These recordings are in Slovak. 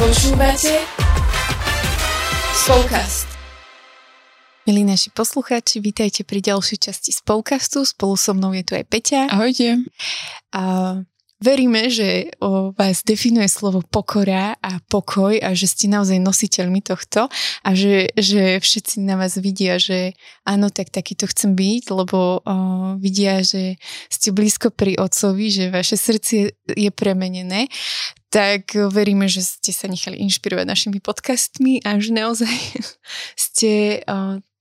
Počúvate Spolkast. Milí naši poslucháči, vítajte pri ďalšej časti Spolkastu. Spolu so mnou je tu aj Peťa. Ahojte. A veríme, že o vás definuje slovo pokora a pokoj a že ste naozaj nositeľmi tohto a že, že všetci na vás vidia, že áno, tak takýto chcem byť, lebo o, vidia, že ste blízko pri otcovi, že vaše srdce je premenené tak veríme, že ste sa nechali inšpirovať našimi podcastmi a že naozaj ste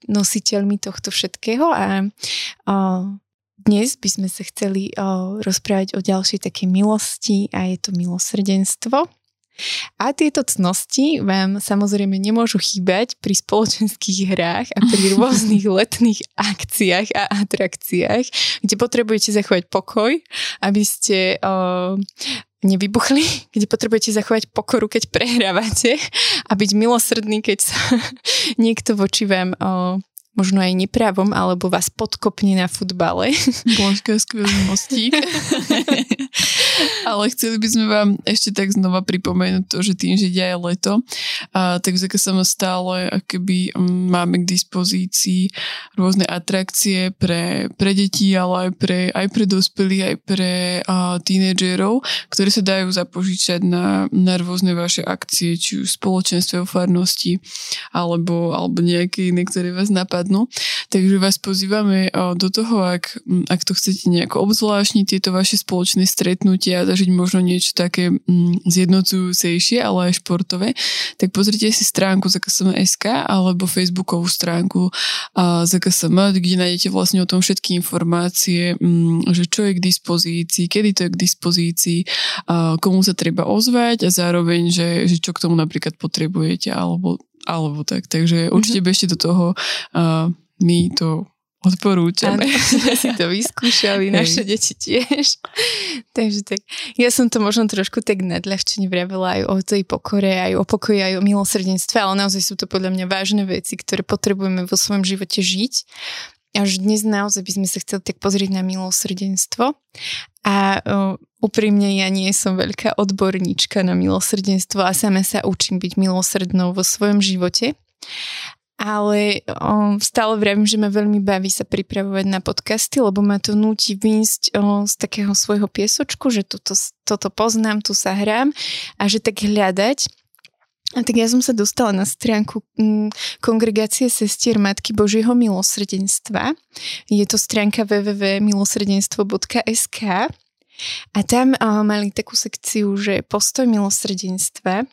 nositeľmi tohto všetkého a dnes by sme sa chceli rozprávať o ďalšej takej milosti a je to milosrdenstvo. A tieto cnosti vám samozrejme nemôžu chýbať pri spoločenských hrách a pri rôznych letných akciách a atrakciách, kde potrebujete zachovať pokoj, aby ste uh, nevybuchli, kde potrebujete zachovať pokoru, keď prehrávate a byť milosrdný, keď sa niekto voči vám o, možno aj nepravom, alebo vás podkopne na futbale. Božka, skvelý mostík. Ale chceli by sme vám ešte tak znova pripomenúť to, že tým, že ide aj leto, a tak vďaka sa stále akoby máme k dispozícii rôzne atrakcie pre, pre deti, ale aj pre, aj pre dospelých, aj pre a, tínedžerov, ktoré sa dajú zapožičať na, na rôzne vaše akcie, či už spoločenstve o farnosti, alebo, alebo nejaké iné, ktoré vás napadnú. Takže vás pozývame do toho, ak, ak to chcete nejako obzvláštniť tieto vaše spoločné stretnutia a zažiť možno niečo také zjednocujúcejšie, ale aj športové, tak pozrite si stránku ZKSM.sk alebo facebookovú stránku ZKSM, kde nájdete vlastne o tom všetky informácie, že čo je k dispozícii, kedy to je k dispozícii, komu sa treba ozvať a zároveň, že, že čo k tomu napríklad potrebujete alebo alebo tak. Takže určite bežte do toho. My to odporúčame. Sme si to vyskúšali, Hej. naše deti tiež. Takže tak, ja som to možno trošku tak nadľahčene vravila aj o tej pokore, aj o pokoji, aj o milosrdenstve, ale naozaj sú to podľa mňa vážne veci, ktoré potrebujeme vo svojom živote žiť. Až dnes naozaj by sme sa chceli tak pozrieť na milosrdenstvo. A úprimne ja nie som veľká odborníčka na milosrdenstvo a sama sa učím byť milosrdnou vo svojom živote. Ale o, stále vravím, že ma veľmi baví sa pripravovať na podcasty, lebo ma to núti výjsť z takého svojho piesočku, že toto, toto poznám, tu sa hrám a že tak hľadať a tak ja som sa dostala na stránku mm, Kongregácie sestier Matky Božieho milosrdenstva. Je to stránka www.milosrdenstvo.sk a tam uh, mali takú sekciu, že postoj milosrdenstva.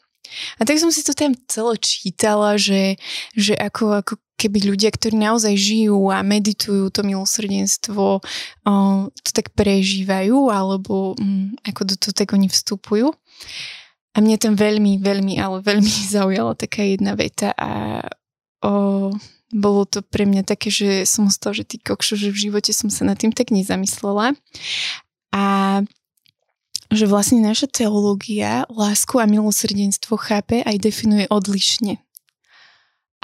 A tak som si to tam celé čítala, že, že ako, ako keby ľudia, ktorí naozaj žijú a meditujú to milosrdenstvo, to tak prežívajú, alebo um, ako do toho tak oni vstupujú. A mne tam veľmi, veľmi, ale veľmi zaujala taká jedna veta a o, bolo to pre mňa také, že som toho, že ty kokšo, že v živote som sa nad tým tak nezamyslela. A že vlastne naša teológia lásku a milosrdenstvo chápe aj definuje odlišne.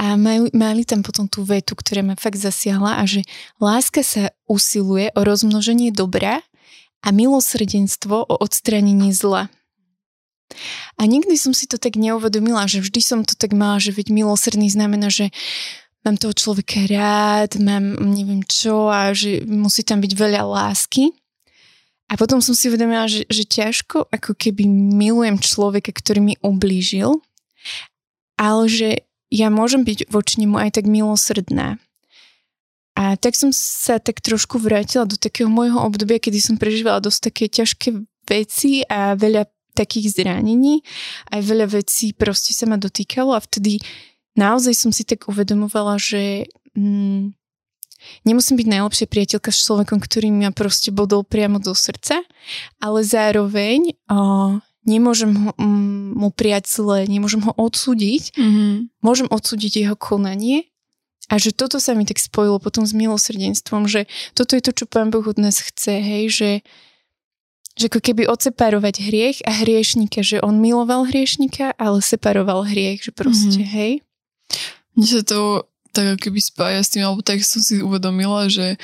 A majú, mali tam potom tú vetu, ktorá ma fakt zasiahla a že láska sa usiluje o rozmnoženie dobra a milosrdenstvo o odstranenie zla. A nikdy som si to tak neuvedomila, že vždy som to tak mala, že veď milosrdný znamená, že mám toho človeka rád, mám neviem čo a že musí tam byť veľa lásky. A potom som si uvedomila, že, že ťažko ako keby milujem človeka, ktorý mi ublížil, ale že ja môžem byť voči nemu aj tak milosrdná. A tak som sa tak trošku vrátila do takého môjho obdobia, kedy som prežívala dosť také ťažké veci a veľa takých zranení, aj veľa vecí proste sa ma dotýkalo a vtedy naozaj som si tak uvedomovala, že mm, nemusím byť najlepšia priateľka s človekom, ktorý ma proste bodol priamo do srdca, ale zároveň o, nemôžem ho, mm, mu prijať zle, nemôžem ho odsúdiť, mm-hmm. môžem odsúdiť jeho konanie a že toto sa mi tak spojilo potom s milosrdenstvom, že toto je to, čo Pán Boh od nás chce, hej, že že ako keby odseparovať hriech a hriešnika, že on miloval hriešnika, ale separoval hriech, že proste, mm-hmm. hej. Mne sa to tak keby spája s tým, alebo tak som si uvedomila, že,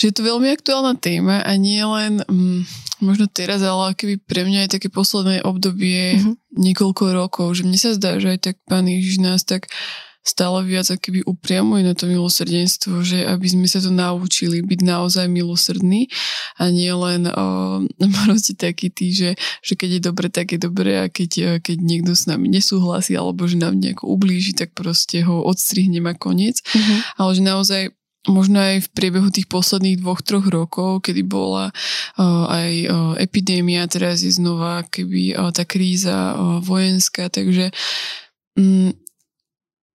že je to veľmi aktuálna téma a nie len, mm, možno teraz, ale keby pre mňa je také posledné obdobie mm-hmm. niekoľko rokov, že mne sa zdá, že aj tak pán Ježiš nás tak stále viac keby upriamuje na to milosrdenstvo, že aby sme sa to naučili byť naozaj milosrdní a nie len o, proste taký tý, že, že keď je dobre, tak je dobre a keď, e, keď niekto s nami nesúhlasí alebo že nám nejako ublíži, tak proste ho odstrihnem a koniec. Mm-hmm. Ale že naozaj možno aj v priebehu tých posledných dvoch, troch rokov, kedy bola uh, aj uh, epidémia, teraz je znova keby uh, tá kríza uh, vojenská, takže um,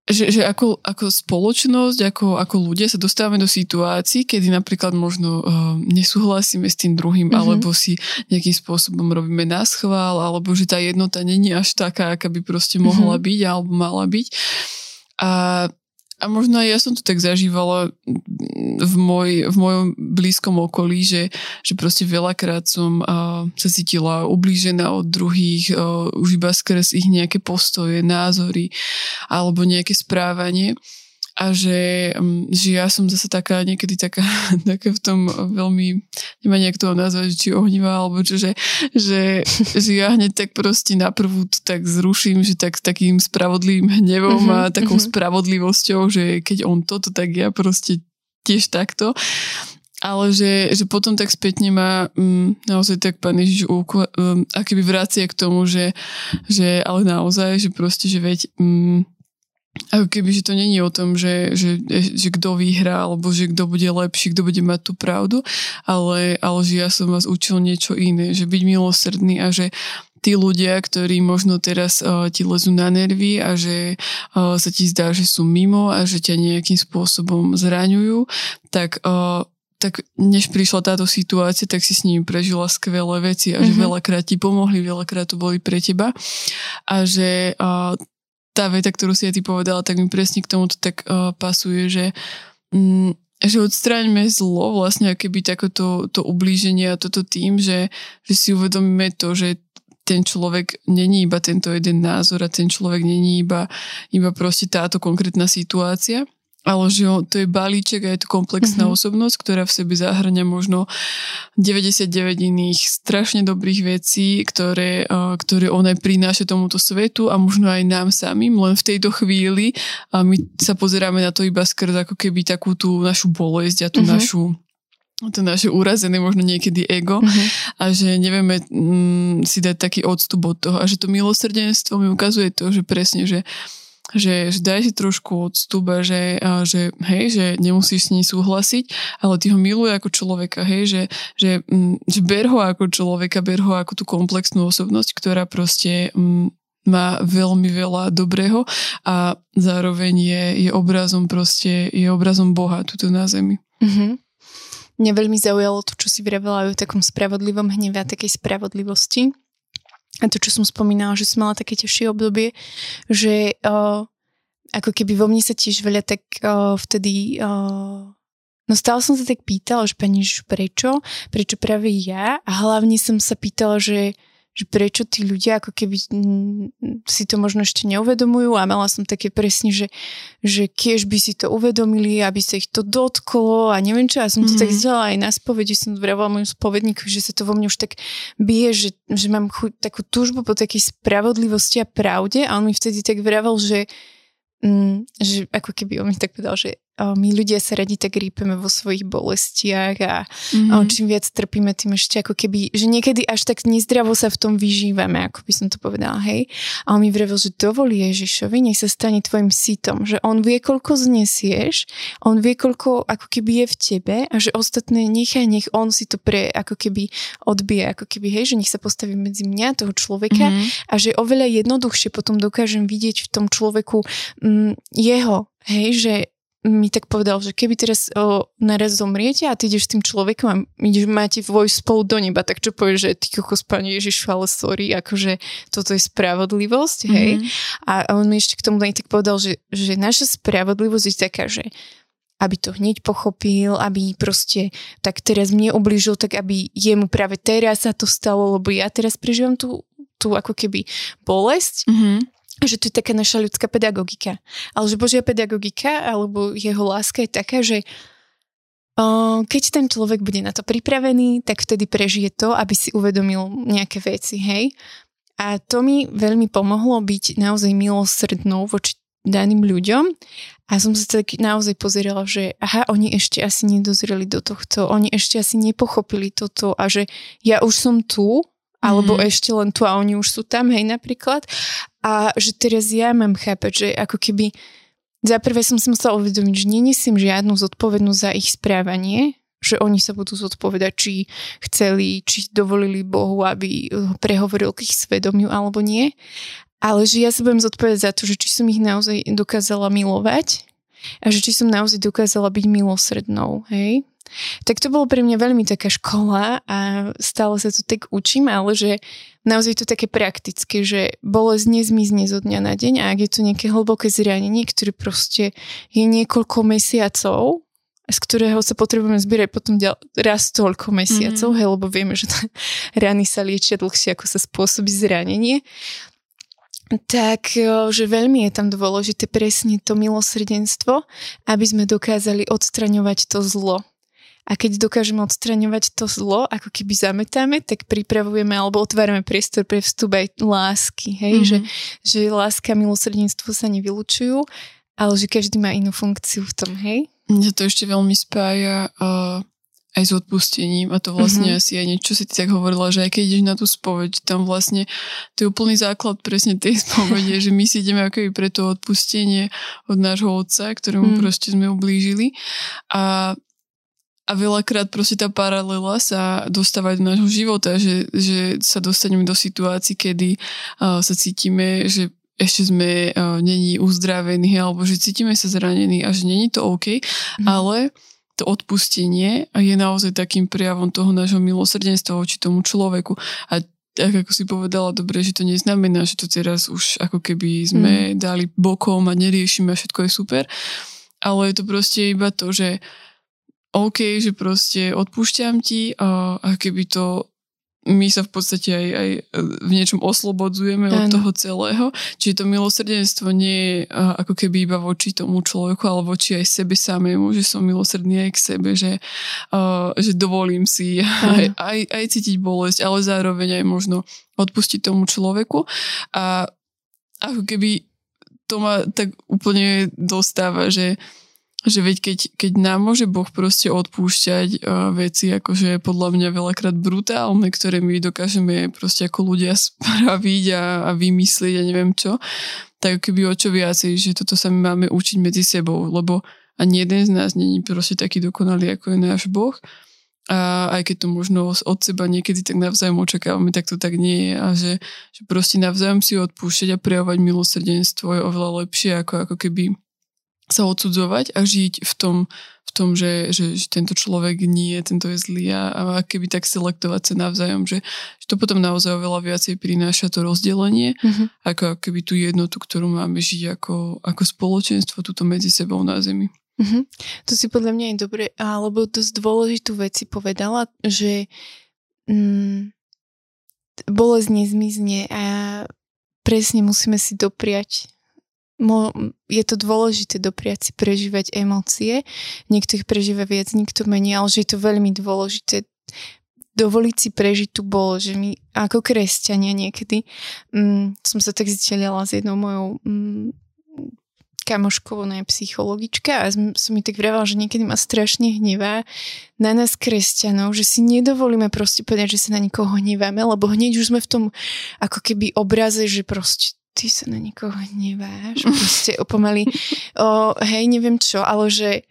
že, že ako, ako spoločnosť, ako, ako ľudia sa dostávame do situácií, kedy napríklad možno uh, nesúhlasíme s tým druhým, mm-hmm. alebo si nejakým spôsobom robíme nás chvál, alebo že tá jednota není až taká, aká by proste mohla mm-hmm. byť alebo mala byť. A a možno ja som to tak zažívala v, moj, v mojom blízkom okolí, že, že proste veľakrát som uh, sa cítila ublížená od druhých uh, už iba skrz ich nejaké postoje, názory alebo nejaké správanie a že, mm, že ja som zase taká niekedy taká, taká v tom veľmi, nemá nejak toho nazvať, či ohnivá, alebo čo, že, že, že ja hneď tak proste na prvú to tak zruším, že tak takým spravodlivým hnevom uh-huh, a takou uh-huh. spravodlivosťou, že keď on toto, tak ja proste tiež takto. Ale že, že potom tak spätne ma um, naozaj tak pán Ježiš um, akoby vracia k tomu, že, že ale naozaj, že proste, že veď um, ako keby, že to není o tom, že, že, že kto vyhrá, alebo že kto bude lepší, kto bude mať tú pravdu, ale, ale že ja som vás učil niečo iné, že byť milosrdný a že tí ľudia, ktorí možno teraz uh, ti lezú na nervy a že uh, sa ti zdá, že sú mimo a že ťa nejakým spôsobom zraňujú, tak uh, tak než prišla táto situácia, tak si s nimi prežila skvelé veci a že mm-hmm. veľakrát ti pomohli, veľakrát to boli pre teba a že uh, tá veta, ktorú si ja ty povedala, tak mi presne k tomuto tak uh, pasuje, že, mm, že odstráňme zlo vlastne keby takéto to ublíženie a toto tým, že, že si uvedomíme to, že ten človek není iba tento jeden názor a ten človek není iba, iba proste táto konkrétna situácia ale že to je balíček a je to komplexná mm-hmm. osobnosť, ktorá v sebe zahrňa možno 99 iných strašne dobrých vecí, ktoré, ktoré on aj prináša tomuto svetu a možno aj nám samým, len v tejto chvíli a my sa pozeráme na to iba skrz ako keby takú tú našu bolesť a tú mm-hmm. našu to naše urazené možno niekedy ego mm-hmm. a že nevieme mm, si dať taký odstup od toho a že to milosrdenstvo mi ukazuje to, že presne, že že, že daj si trošku odstup a že, že hej, že nemusíš s ním súhlasiť, ale ty ho miluje ako človeka, hej, že, že, mm, že ber ho ako človeka, ber ho ako tú komplexnú osobnosť, ktorá proste mm, má veľmi veľa dobrého a zároveň je, je obrazom proste, je obrazom Boha tuto na zemi. Mm-hmm. Mňa veľmi zaujalo to, čo si vravela o takom spravodlivom hneve a takej spravodlivosti a to, čo som spomínala, že som mala také ťažšie obdobie, že uh, ako keby vo mne sa tiež veľa tak uh, vtedy uh, No stále som sa tak pýtala, že pani prečo? Prečo práve ja? A hlavne som sa pýtala, že že prečo tí ľudia ako keby si to možno ešte neuvedomujú a mala som také presne, že, že keď by si to uvedomili, aby sa ich to dotklo a neviem čo, a som to mm-hmm. tak mhm. zdala aj na spovedi, som vravala môjmu spovedníku, že sa to vo mne už tak bije, že, že mám chuť, takú túžbu po takej spravodlivosti a pravde a on mi vtedy tak vravel, že Mm, že ako keby on mi tak povedal, že my ľudia sa radi tak rípeme vo svojich bolestiach a, mm-hmm. čím viac trpíme, tým ešte ako keby, že niekedy až tak nezdravo sa v tom vyžívame, ako by som to povedala, hej. A on mi vravel, že dovolí Ježišovi, nech sa stane tvojim sítom, že on vie, koľko znesieš, on vie, koľko ako keby je v tebe a že ostatné nechaj, nech on si to pre ako keby odbije, ako keby, hej, že nech sa postaví medzi mňa, toho človeka mm-hmm. a že oveľa jednoduchšie potom dokážem vidieť v tom človeku mm, jeho, hej, že mi tak povedal, že keby teraz o, naraz zomriete a ty ideš s tým človekom a ideš, máte vojsť spolu do neba, tak čo povieš, že ty kokos, pani Ježiš, ale sorry, akože toto je spravodlivosť, hej. Mm-hmm. A, a on mi ešte k tomu aj tak povedal, že, že naša spravodlivosť je taká, že aby to hneď pochopil, aby proste tak teraz mne obližil, tak aby jemu práve teraz sa to stalo, lebo ja teraz prežívam tú, tú ako keby bolesť. Mm-hmm že to je taká naša ľudská pedagogika. Ale že Božia pedagogika alebo jeho láska je taká, že keď ten človek bude na to pripravený, tak vtedy prežije to, aby si uvedomil nejaké veci, hej. A to mi veľmi pomohlo byť naozaj milosrdnou voči daným ľuďom a som sa tak naozaj pozerala, že aha, oni ešte asi nedozreli do tohto, oni ešte asi nepochopili toto a že ja už som tu, alebo mm. ešte len tu a oni už sú tam, hej, napríklad. A že teraz ja mám chápať, že ako keby za prvé som si musela uvedomiť, že nenesiem žiadnu zodpovednosť za ich správanie, že oni sa budú zodpovedať, či chceli, či dovolili Bohu, aby prehovoril k ich svedomiu alebo nie. Ale že ja sa budem zodpovedať za to, že či som ich naozaj dokázala milovať a že či som naozaj dokázala byť milosrednou, hej. Tak to bolo pre mňa veľmi taká škola a stále sa to tak učím, ale že naozaj to také praktické, že bolesť nezmizne zo dňa na deň a ak je to nejaké hlboké zranenie, ktoré proste je niekoľko mesiacov, z ktorého sa potrebujeme zbierať potom ďal, raz toľko mesiacov, mm-hmm. hej, lebo vieme, že rany sa liečia dlhšie, ako sa spôsobí zranenie, tak že veľmi je tam dôležité presne to milosrdenstvo, aby sme dokázali odstraňovať to zlo. A keď dokážeme odstraňovať to zlo, ako keby zametáme, tak pripravujeme alebo otvárame priestor pre vstup aj lásky. Hej? Mm-hmm. Že, že láska a milosrdenstvo sa nevylučujú, ale že každý má inú funkciu v tom. Hej? Mňa to ešte veľmi spája uh, aj s odpustením a to vlastne mm-hmm. asi aj niečo si ty tak hovorila, že aj keď ideš na tú spoveď, tam vlastne to je úplný základ presne tej spovede, že my si ideme ako pre to odpustenie od nášho otca, ktorému mm. proste sme ublížili a a veľakrát proste tá paralela sa dostáva do nášho života, že, že sa dostaneme do situácií, kedy uh, sa cítime, že ešte sme uh, není uzdravení alebo že cítime sa zranení a že není to OK, mm. ale to odpustenie je naozaj takým prijavom toho nášho milosrdenstva voči tomu človeku. A tak ako si povedala, dobre, že to neznamená, že to teraz už ako keby sme mm. dali bokom a neriešime a všetko je super. Ale je to proste iba to, že OK, že proste odpúšťam ti a, a keby to my sa v podstate aj, aj v niečom oslobodzujeme od toho celého. Čiže to milosrdenstvo nie je ako keby iba voči tomu človeku, ale voči aj sebe samému, že som milosrdný aj k sebe, že, uh, že dovolím si aj, aj, aj cítiť bolesť, ale zároveň aj možno odpustiť tomu človeku. A ako keby to ma tak úplne dostáva, že uh, že veď keď, keď nám môže Boh proste odpúšťať uh, veci, akože podľa mňa veľakrát brutálne, ktoré my dokážeme proste ako ľudia spraviť a, a vymyslieť a neviem čo, tak keby o čo viacej, že toto sa my máme učiť medzi sebou, lebo ani jeden z nás není proste taký dokonalý, ako je náš Boh. A aj keď to možno od seba niekedy tak navzájom očakávame, tak to tak nie je. A že, že proste navzájom si odpúšťať a prejavovať milosrdenstvo je oveľa lepšie, ako, ako keby sa odsudzovať a žiť v tom, v tom že, že, že tento človek nie, tento je zlý a, a keby tak selektovať sa navzájom, že, že to potom naozaj oveľa viacej prináša to rozdelenie, mm-hmm. ako keby tú jednotu, ktorú máme žiť ako, ako spoločenstvo tuto medzi sebou na zemi. Mm-hmm. To si podľa mňa je dobre, alebo dosť dôležitú vec si povedala, že mm, bolesť nezmizne a presne musíme si dopriať je to dôležité dopriať si prežívať emócie. Niekto ich prežíva viac, niekto menej, ale že je to veľmi dôležité dovoliť si prežiť tú bol, že my ako kresťania niekedy mm, som sa tak zdelila s jednou mojou mm, kamoškou, ona je psychologička a som mi tak vravala, že niekedy ma strašne hnevá na nás kresťanov, že si nedovolíme proste povedať, že sa na nikoho hneváme, lebo hneď už sme v tom ako keby obraze, že proste ty sa na nikoho hneváš, proste pomaly, o, hej, neviem čo, ale že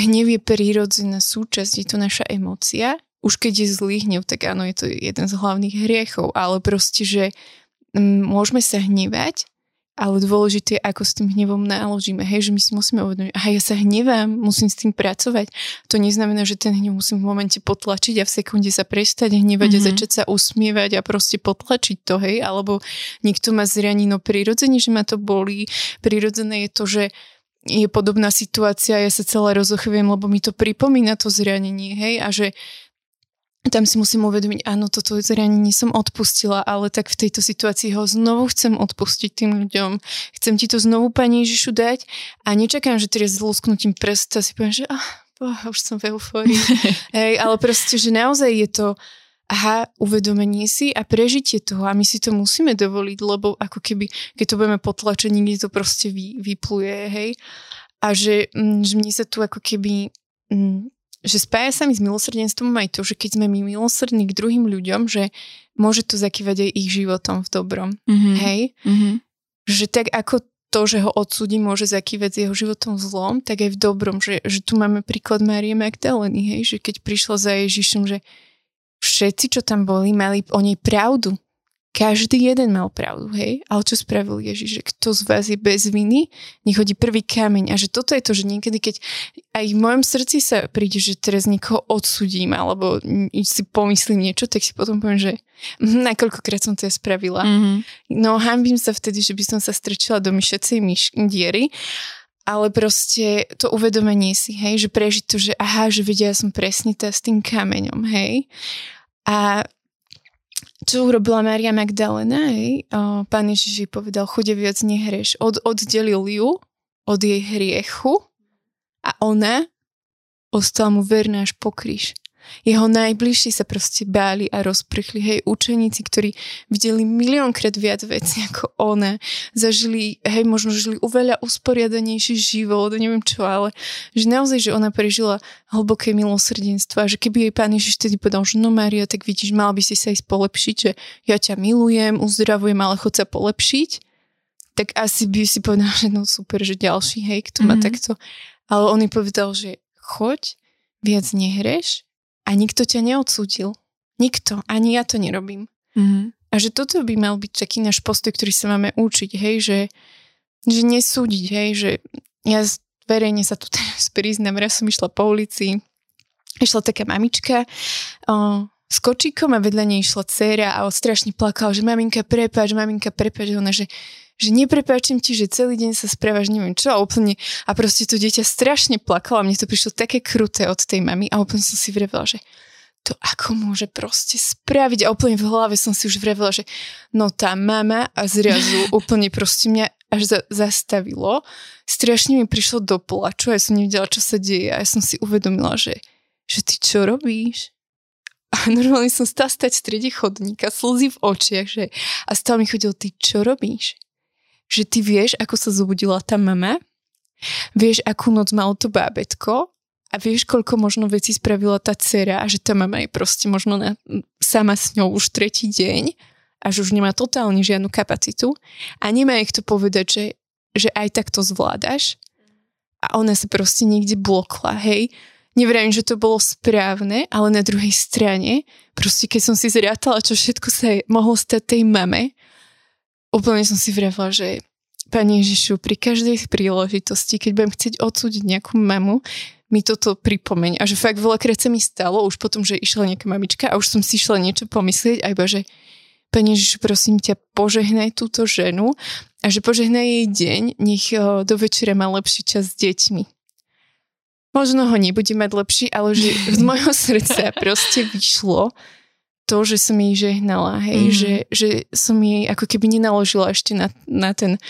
hnev je prírodzená súčasť, je to naša emócia. Už keď je zlý hnev, tak áno, je to jeden z hlavných hriechov, ale proste, že m, môžeme sa hnevať, ale dôležité je, ako s tým hnevom naložíme. Hej, že my si musíme uvedomiť, aha, ja sa hnevám, musím s tým pracovať. To neznamená, že ten hnev musím v momente potlačiť a v sekunde sa prestať hnevať mm-hmm. a mhm. začať sa usmievať a proste potlačiť to, hej, alebo niekto má zranino prirodzene, že ma to bolí. Prirodzené je to, že je podobná situácia, ja sa celá rozochviem, lebo mi to pripomína to zranenie, hej, a že tam si musím uvedomiť, áno, toto zranenie som odpustila, ale tak v tejto situácii ho znovu chcem odpustiť tým ľuďom. Chcem ti to znovu, Pani Ježišu, dať a nečakám, že teraz s lusknutím prsta si poviem, že ah, oh, už som v eufórii. hej, ale proste, že naozaj je to aha, uvedomenie si a prežitie toho a my si to musíme dovoliť, lebo ako keby, keď to budeme potlačiť, nikdy to proste vy, vypluje, hej. A že, mm, že mne sa tu ako keby mm, že spája sa mi s milosrdenstvom aj to, že keď sme my milosrdní k druhým ľuďom, že môže to zakývať aj ich životom v dobrom. Mm-hmm. Hej? Mm-hmm. Že tak ako to, že ho odsúdi, môže zakývať s jeho životom zlom, tak aj v dobrom, že, že tu máme príklad Marie Magdaleny, hej? že keď prišla za Ježišom, že všetci, čo tam boli, mali o nej pravdu. Každý jeden mal pravdu, hej? Ale čo spravil Ježiš? Že kto z vás je bez viny, nech hodí prvý kameň. A že toto je to, že niekedy, keď aj v mojom srdci sa príde, že teraz niekoho odsudím, alebo si pomyslím niečo, tak si potom poviem, že hm, nakoľkokrát som to ja spravila. Mm-hmm. No hambím sa vtedy, že by som sa strčila do myšacej myš- diery, ale proste to uvedomenie si, hej, že prežiť to, že aha, že vidia, ja som presne tá s tým kameňom, hej. A čo urobila Maria Magdalena, hej, o, pán Ježiš povedal, chude viac nehreš. Od, oddelil ju od jej hriechu a ona ostala mu verná až po kríž. Jeho najbližší sa proste báli a rozprchli. Hej, učeníci, ktorí videli miliónkrát viac veci ako ona, zažili, hej, možno žili uveľa usporiadanejší život, neviem čo, ale že naozaj, že ona prežila hlboké milosrdenstvo a že keby jej pán Ježiš tedy povedal, že no Mária, tak vidíš, mal by si sa ísť polepšiť, že ja ťa milujem, uzdravujem, ale chod sa polepšiť, tak asi by si povedal, že no super, že ďalší, hej, kto má mm-hmm. takto. Ale on jej povedal, že choď, viac nehreš a nikto ťa neodsúdil. Nikto. Ani ja to nerobím. Mm-hmm. A že toto by mal byť taký náš postoj, ktorý sa máme učiť, hej, že, že nesúdiť, hej, že ja verejne sa tu teraz priznám, raz som išla po ulici, išla taká mamička o, s kočíkom a vedľa nej išla dcera a on strašne plakal, že maminka prepáč, maminka prepáč, ona, že že neprepáčim ti, že celý deň sa správaš neviem čo a úplne a proste to dieťa strašne plakalo a mne to prišlo také kruté od tej mamy a úplne som si vrevela, že to ako môže proste spraviť a úplne v hlave som si už vrevela, že no tá mama a zrazu úplne proste mňa až za, zastavilo. Strašne mi prišlo do plaču a ja som nevedela, čo sa deje a ja som si uvedomila, že, že ty čo robíš? A normálne som stala stať v strede chodníka, slzy v očiach, že a stále mi chodil, ty čo robíš? Že ty vieš, ako sa zobudila tá mama, vieš, akú noc malo to bábetko a vieš, koľko možno vecí spravila tá dcera a že tá mama je proste možno na, sama s ňou už tretí deň a že už nemá totálne žiadnu kapacitu a nemá jej kto povedať, že, že aj tak to zvládaš a ona sa proste niekde blokla, hej. Nevrajím, že to bolo správne, ale na druhej strane, proste keď som si zriatala, čo všetko sa mohlo stať tej mame, úplne som si vravila, že Pani Ježišu, pri každej príležitosti, keď budem chcieť odsúdiť nejakú mamu, mi toto pripomeň. A že fakt veľakrát sa mi stalo, už potom, že išla nejaká mamička a už som si išla niečo pomyslieť a iba, že Pani Ježišu, prosím ťa, požehnaj túto ženu a že požehnaj jej deň, nech do večera má lepší čas s deťmi. Možno ho nebude mať lepší, ale že z mojho srdca proste vyšlo, to, že som jej žehnala, hej, mm. že, že som jej ako keby nenaložila ešte na, na ten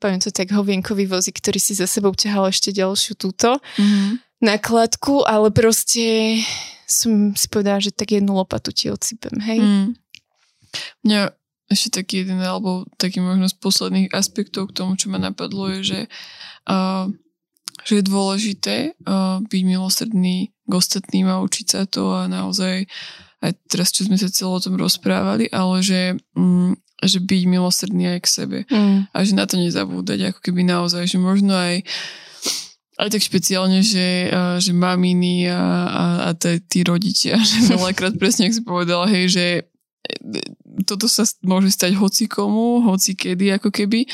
poviem to tak, hovienkový vozík, ktorý si za sebou ťahal ešte ďalšiu túto mm. nakladku, ale proste som si povedala, že tak jednu lopatu ti odsypem, hej. Mm. Mňa ešte taký jeden, alebo taký možno z posledných aspektov k tomu, čo ma napadlo, je, že, uh, že je dôležité uh, byť milosrdný k ostatným a učiť sa to a naozaj uh, aj teraz, čo sme sa celo o tom rozprávali, ale že, mm, že byť milosrdný aj k sebe. Mm. A že na to nezabúdať, ako keby naozaj, že možno aj aj tak špeciálne, že, že maminy a, a, a tí rodičia, že veľakrát presne, ak si povedala, hej, že e, toto sa môže stať hoci komu, hoci kedy, ako keby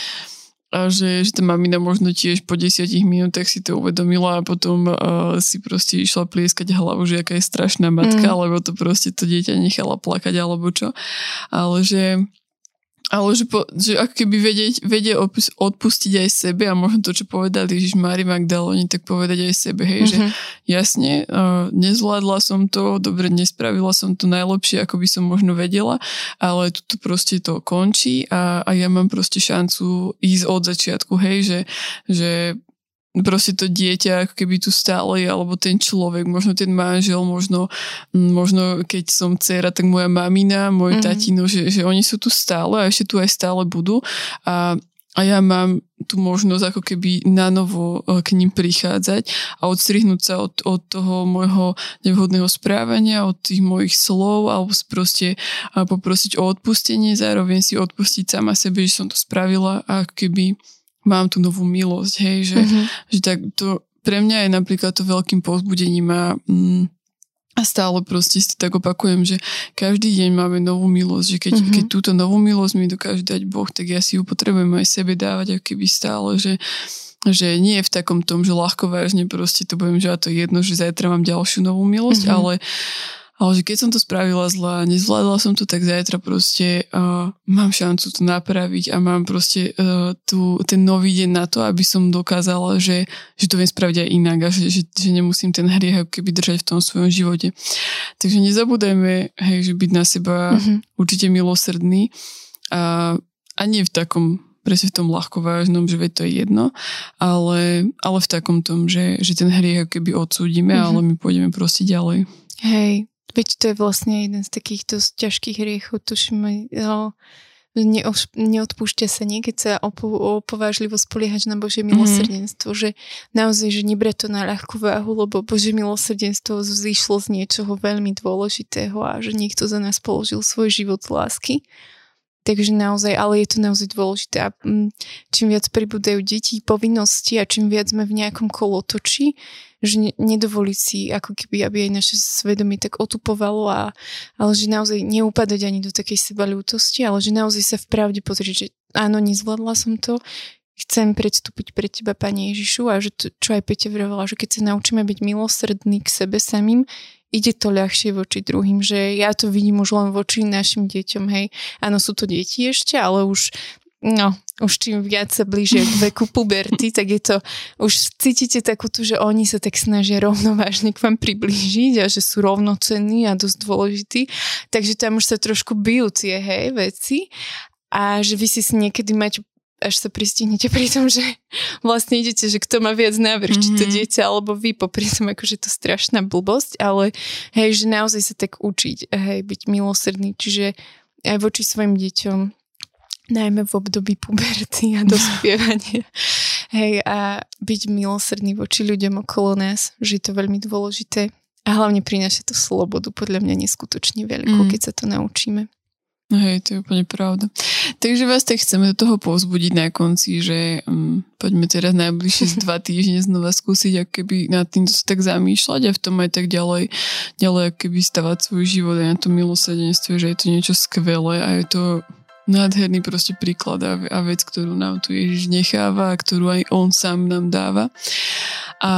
a že, že tá mamina možno tiež po desiatich minútach si to uvedomila a potom uh, si proste išla plieskať hlavu, že aká je strašná matka, mm. lebo to proste to dieťa nechala plakať alebo čo. Ale že ale že, po, že ako keby vedieť, vedie odpustiť aj sebe a možno to, čo povedal Ježiš Mári Magdaloni, tak povedať aj sebe, hej, mm-hmm. že mhm. jasne, uh, nezvládla som to, dobre, nespravila som to najlepšie, ako by som možno vedela, ale tu proste to končí a, a ja mám proste šancu ísť od začiatku, hej, že, že proste to dieťa ako keby tu stále je, alebo ten človek, možno ten manžel, možno, možno keď som dcera, tak moja mamina, môj mm-hmm. tatino, že, že oni sú tu stále a ešte tu aj stále budú a a ja mám tú možnosť ako keby na novo e, k ním prichádzať a odstrihnúť sa od, od toho môjho nevhodného správania, od tých mojich slov alebo proste poprosiť o odpustenie, zároveň si odpustiť sama sebe, že som to spravila a keby mám tú novú milosť, hej, že, mm-hmm. že tak to pre mňa je napríklad to veľkým povzbudením a mm, a stále proste si tak opakujem, že každý deň máme novú milosť, že keď, mm-hmm. keď túto novú milosť mi dokáže dať Boh, tak ja si ju potrebujem aj sebe dávať, ako keby stále, že, že nie je v takom tom, že ľahko vážne proste to budem, že a to jedno, že zajtra mám ďalšiu novú milosť, mm-hmm. ale ale že keď som to spravila zle a nezvládla som to, tak zajtra proste uh, mám šancu to napraviť a mám proste uh, tu, ten nový deň na to, aby som dokázala, že, že to viem spraviť aj inak a že, že, že nemusím ten hriech keby držať v tom svojom živote. Takže nezabúdajme, hej, že byť na seba mm-hmm. určite milosrdný a, a nie v takom presne v tom ľahko vážnom, že veď to je jedno, ale, ale v takom tom, že, že ten hriech keby odsúdime, mm-hmm. ale my pôjdeme proste ďalej. Hej, Veď to je vlastne jeden z takých dosť ťažkých hriechov, tuším, no, neodpúšťa sa nie, keď sa opo- opovážlivo spoliehať na Božie mhm. milosrdenstvo, mm-hmm. že naozaj, že nebre to na ľahkú váhu, lebo Božie milosrdenstvo zišlo z niečoho veľmi dôležitého a že niekto za nás položil svoj život z lásky. Takže naozaj, ale je to naozaj dôležité. A mm, čím viac pribúdajú deti, povinnosti a čím viac sme v nejakom kolotočí, že nedovoliť si ako keby, aby aj naše svedomie tak otupovalo, a, ale že naozaj neupadať ani do takej sebalútosti, ale že naozaj sa v pravde pozrieť, že áno, nezvládla som to, chcem predstúpiť pred teba, Pani Ježišu, a že to, čo aj Peťa vravela, že keď sa naučíme byť milosrdní k sebe samým, ide to ľahšie voči druhým, že ja to vidím už len voči našim deťom, hej. Áno, sú to deti ešte, ale už No, už čím viac sa blížia k veku puberty, tak je to, už cítite takú tu, že oni sa tak snažia rovnovážne k vám priblížiť a že sú rovnocenní a dosť dôležití. Takže tam už sa trošku bijú tie, hej, veci a že vy si niekedy máte až sa pristihnete pri tom, že vlastne idete, že kto má viac návrh, mm-hmm. či to mhm. dieťa alebo vy, popri tom akože to strašná blbosť, ale hej, že naozaj sa tak učiť, hej, byť milosrdný, čiže aj voči svojim deťom, najmä v období puberty a dospievania. hej, a byť milosrdný voči ľuďom okolo nás, že je to veľmi dôležité. A hlavne prináša to slobodu, podľa mňa neskutočne veľkú, mm. keď sa to naučíme. Hej, to je úplne pravda. Takže vás tak chceme do toho povzbudiť na konci, že um, poďme teraz najbližšie dva týždne znova skúsiť, keby nad týmto sa tak zamýšľať a v tom aj tak ďalej, ďalej keby stavať svoj život aj na to milosedenstvo, že je to niečo skvelé a je to nádherný proste príklad a, a vec, ktorú nám tu Ježiš necháva a ktorú aj on sám nám dáva. A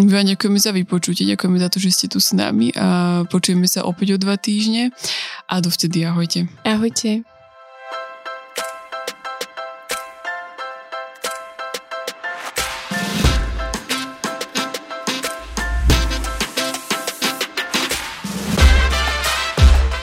my vám ďakujeme za vypočutie, ďakujeme za to, že ste tu s nami a počujeme sa opäť o dva týždne a dovtedy ahojte. Ahojte.